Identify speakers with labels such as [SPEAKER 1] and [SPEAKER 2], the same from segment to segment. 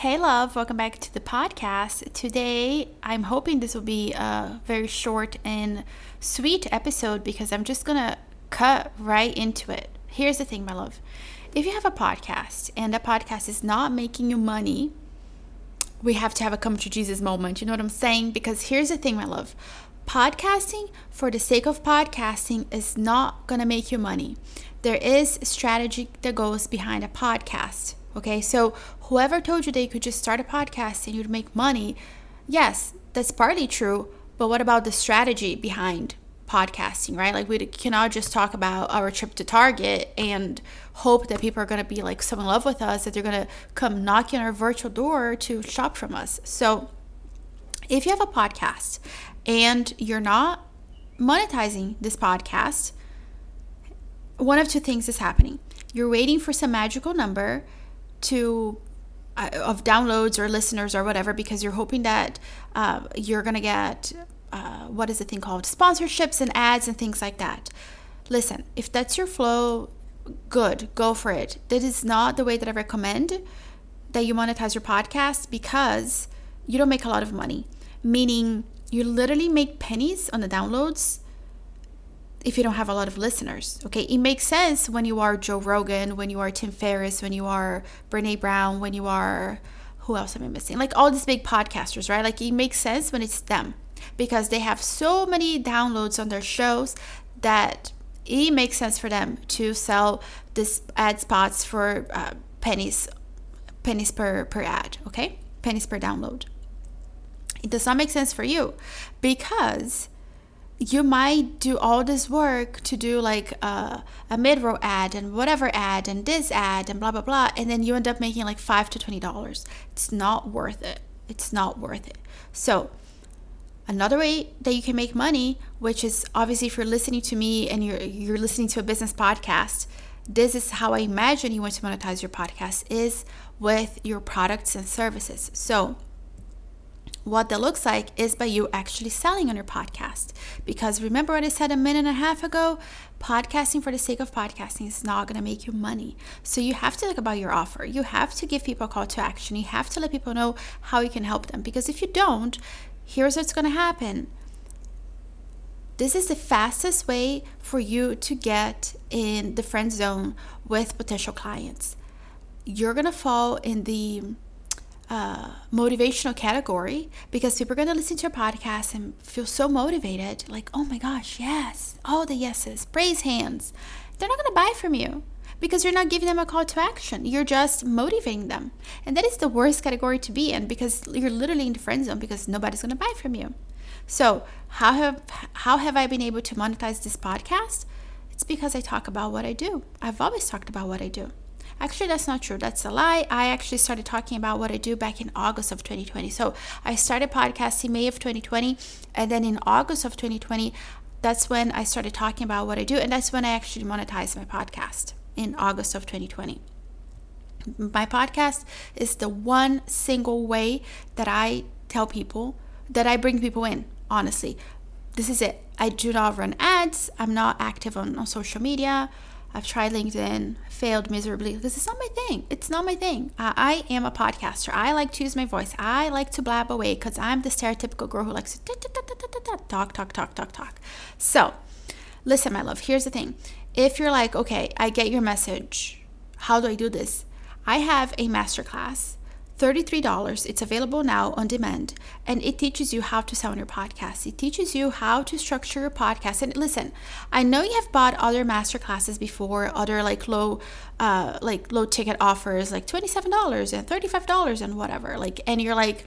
[SPEAKER 1] Hey, love, welcome back to the podcast. Today, I'm hoping this will be a very short and sweet episode because I'm just gonna cut right into it. Here's the thing, my love. If you have a podcast and a podcast is not making you money, we have to have a come to Jesus moment. You know what I'm saying? Because here's the thing, my love. Podcasting for the sake of podcasting is not gonna make you money. There is strategy that goes behind a podcast. Okay, so whoever told you that you could just start a podcast and you'd make money, yes, that's partly true. But what about the strategy behind podcasting, right? Like we cannot just talk about our trip to Target and hope that people are going to be like so in love with us that they're going to come knocking on our virtual door to shop from us. So if you have a podcast and you're not monetizing this podcast, one of two things is happening. You're waiting for some magical number to uh, of downloads or listeners or whatever because you're hoping that uh, you're gonna get uh, what is the thing called? Sponsorships and ads and things like that. Listen if that's your flow good go for it. That is not the way that i recommend that you monetize your podcast because you don't make a lot of money. Meaning you literally make pennies on the downloads if you don't have a lot of listeners. Okay, it makes sense when you are Joe Rogan, when you are Tim Ferriss, when you are Brene Brown, when you are who else am I missing? Like all these big podcasters, right? Like it makes sense when it's them because they have so many downloads on their shows that it makes sense for them to sell this ad spots for uh, pennies pennies per per ad okay pennies per download it does not make sense for you because you might do all this work to do like a, a mid-roll ad and whatever ad and this ad and blah blah blah and then you end up making like five to twenty dollars. It's not worth it. It's not worth it. So another way that you can make money which is obviously if you're listening to me and you're you're listening to a business podcast this is how i imagine you want to monetize your podcast is with your products and services. So what that looks like is by you actually selling on your podcast. Because remember what I said a minute and a half ago? Podcasting for the sake of podcasting is not going to make you money. So you have to think about your offer. You have to give people a call to action. You have to let people know how you can help them. Because if you don't, here's what's going to happen. This is the fastest way for you to get in the friend zone with potential clients. You're going to fall in the uh, motivational category because people are going to listen to your podcast and feel so motivated like, oh my gosh, yes, all the yeses, praise hands. They're not going to buy from you because you're not giving them a call to action. You're just motivating them. And that is the worst category to be in because you're literally in the friend zone because nobody's going to buy from you. So, how have how have I been able to monetize this podcast? It's because I talk about what I do. I've always talked about what I do. Actually, that's not true. That's a lie. I actually started talking about what I do back in August of 2020. So I started podcasting May of 2020, and then in August of 2020, that's when I started talking about what I do, and that's when I actually monetized my podcast in August of 2020. My podcast is the one single way that I tell people that I bring people in, honestly. This is it. I do not run ads. I'm not active on, on social media. I've tried LinkedIn, failed miserably. This is not my thing. It's not my thing. I, I am a podcaster. I like to use my voice. I like to blab away because I'm the stereotypical girl who likes to talk, talk, talk, talk, talk. So, listen, my love, here's the thing. If you're like, okay, I get your message, how do I do this? I have a masterclass $33. It's available now on demand and it teaches you how to on your podcast. It teaches you how to structure your podcast. And listen, I know you have bought other master classes before, other like low uh like low ticket offers like $27 and $35 and whatever. Like and you're like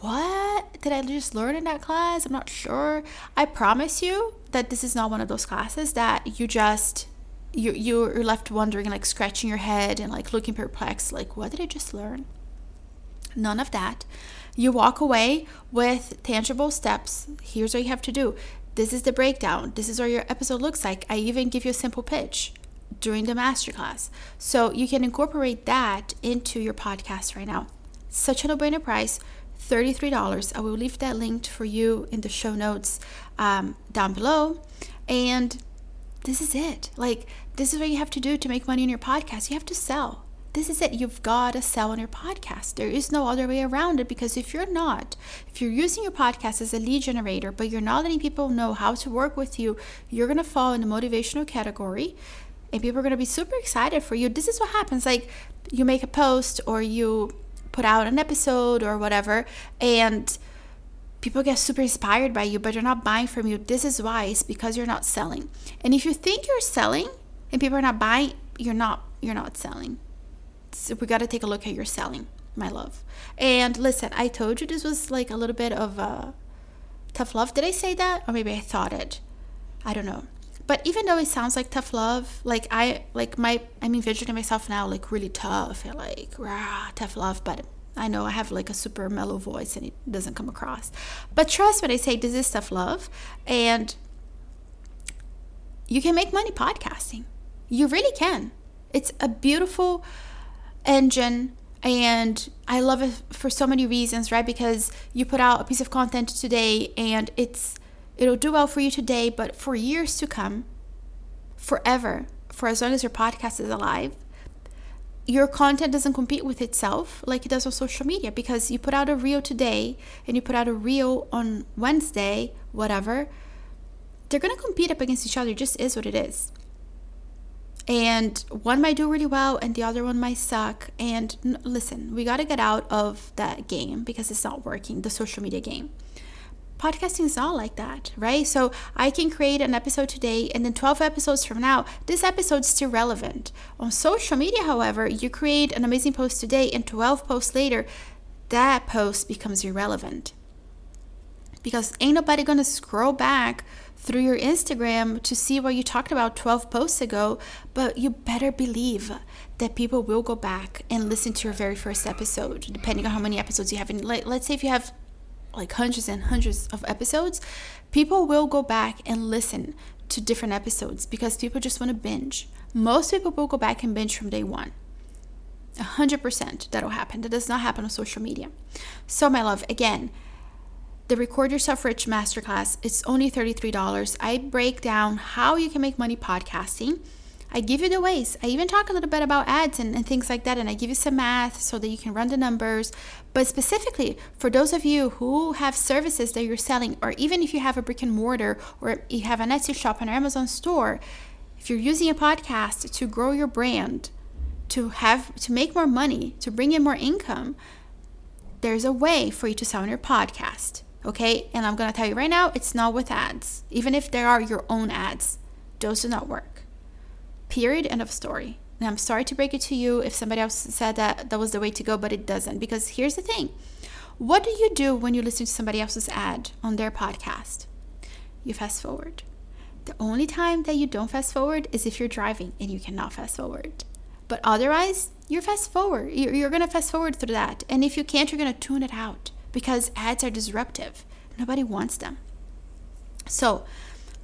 [SPEAKER 1] what did I just learn in that class? I'm not sure. I promise you that this is not one of those classes that you just you you're left wondering like scratching your head and like looking perplexed like what did I just learn? None of that. You walk away with tangible steps. Here's what you have to do. This is the breakdown. This is what your episode looks like. I even give you a simple pitch during the masterclass. So you can incorporate that into your podcast right now. Such a no brainer price. $33. I will leave that linked for you in the show notes um, down below. And this is it. Like, this is what you have to do to make money in your podcast. You have to sell. This is it. You've got to sell on your podcast. There is no other way around it because if you're not, if you're using your podcast as a lead generator, but you're not letting people know how to work with you, you're going to fall in the motivational category and people are going to be super excited for you. This is what happens. Like you make a post or you put out an episode or whatever, and people get super inspired by you, but they're not buying from you. This is why it's because you're not selling. And if you think you're selling and people are not buying, you're not you're not selling. So we got to take a look at your selling, my love. And listen, I told you this was like a little bit of a tough love. Did I say that? Or maybe I thought it. I don't know. But even though it sounds like tough love, like I like my I'm envisioning myself now like really tough and like rah, tough love, but I know I have like a super mellow voice and it doesn't come across. But trust when I say this is tough love and you can make money podcasting. You really can. It's a beautiful engine and I love it for so many reasons, right? Because you put out a piece of content today and it's It'll do well for you today, but for years to come, forever, for as long as your podcast is alive, your content doesn't compete with itself like it does on social media because you put out a reel today and you put out a reel on Wednesday, whatever, they're going to compete up against each other. It just is what it is. And one might do really well and the other one might suck. And n- listen, we got to get out of that game because it's not working, the social media game podcasting is all like that, right? So I can create an episode today and then 12 episodes from now, this episode's still relevant. On social media, however, you create an amazing post today and 12 posts later, that post becomes irrelevant. Because ain't nobody gonna scroll back through your Instagram to see what you talked about 12 posts ago, but you better believe that people will go back and listen to your very first episode, depending on how many episodes you have. And let's say if you have like hundreds and hundreds of episodes, people will go back and listen to different episodes because people just want to binge. Most people will go back and binge from day one. 100% that'll happen. That does not happen on social media. So, my love, again, the Record Yourself Rich Masterclass, it's only $33. I break down how you can make money podcasting I give you the ways. I even talk a little bit about ads and, and things like that, and I give you some math so that you can run the numbers. But specifically, for those of you who have services that you're selling, or even if you have a brick and mortar or you have an Etsy shop and an Amazon store, if you're using a podcast to grow your brand, to have to make more money, to bring in more income, there's a way for you to sell on your podcast. Okay? And I'm gonna tell you right now, it's not with ads. Even if there are your own ads, those do not work. Period. End of story. And I'm sorry to break it to you if somebody else said that that was the way to go, but it doesn't. Because here's the thing what do you do when you listen to somebody else's ad on their podcast? You fast forward. The only time that you don't fast forward is if you're driving and you cannot fast forward. But otherwise, you're fast forward. You're, going to fast forward through that. And if you can't, you're going to tune it out because ads are disruptive. Nobody wants them. So,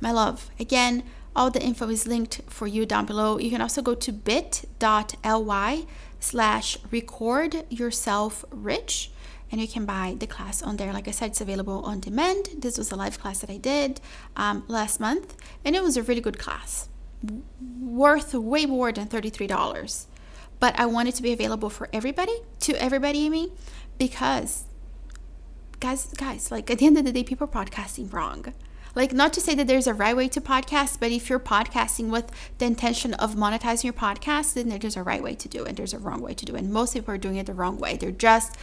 [SPEAKER 1] my love, again, all the info is linked for you down below. You can also go to bit.ly slash record yourself rich and you can buy the class on there. Like I said, it's available on demand. This was a live class that I did um, last month, and it was a really good class, worth way more than $33. But I want it to be available for everybody, to everybody, I mean, because guys, guys, like at the end of the day, people are podcasting wrong. Like, not to say that there's a right way to podcast, but if you're podcasting with the intention of monetizing your podcast, then there's a right way to do it and there's a wrong way to do it. And most people are doing it the wrong way. They're just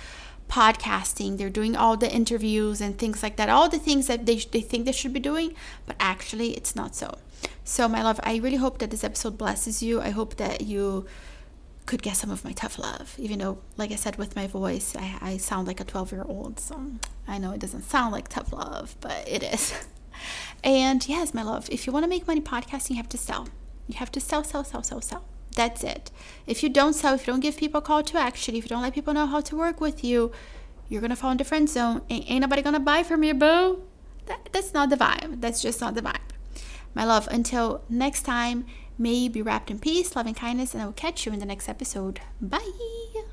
[SPEAKER 1] podcasting, they're doing all the interviews and things like that, all the things that they, they think they should be doing, but actually it's not so. So, my love, I really hope that this episode blesses you. I hope that you could get some of my tough love, even though, like I said, with my voice, I, I sound like a 12 year old. So I know it doesn't sound like tough love, but it is. And yes, my love, if you want to make money podcasting, you have to sell. You have to sell, sell, sell, sell, sell. That's it. If you don't sell, if you don't give people a call to action, if you don't let people know how to work with you, you're gonna fall in the friend zone. Ain't, ain't nobody gonna buy from you, boo. That, that's not the vibe. That's just not the vibe. My love, until next time, may you be wrapped in peace, love, and kindness, and I will catch you in the next episode. Bye.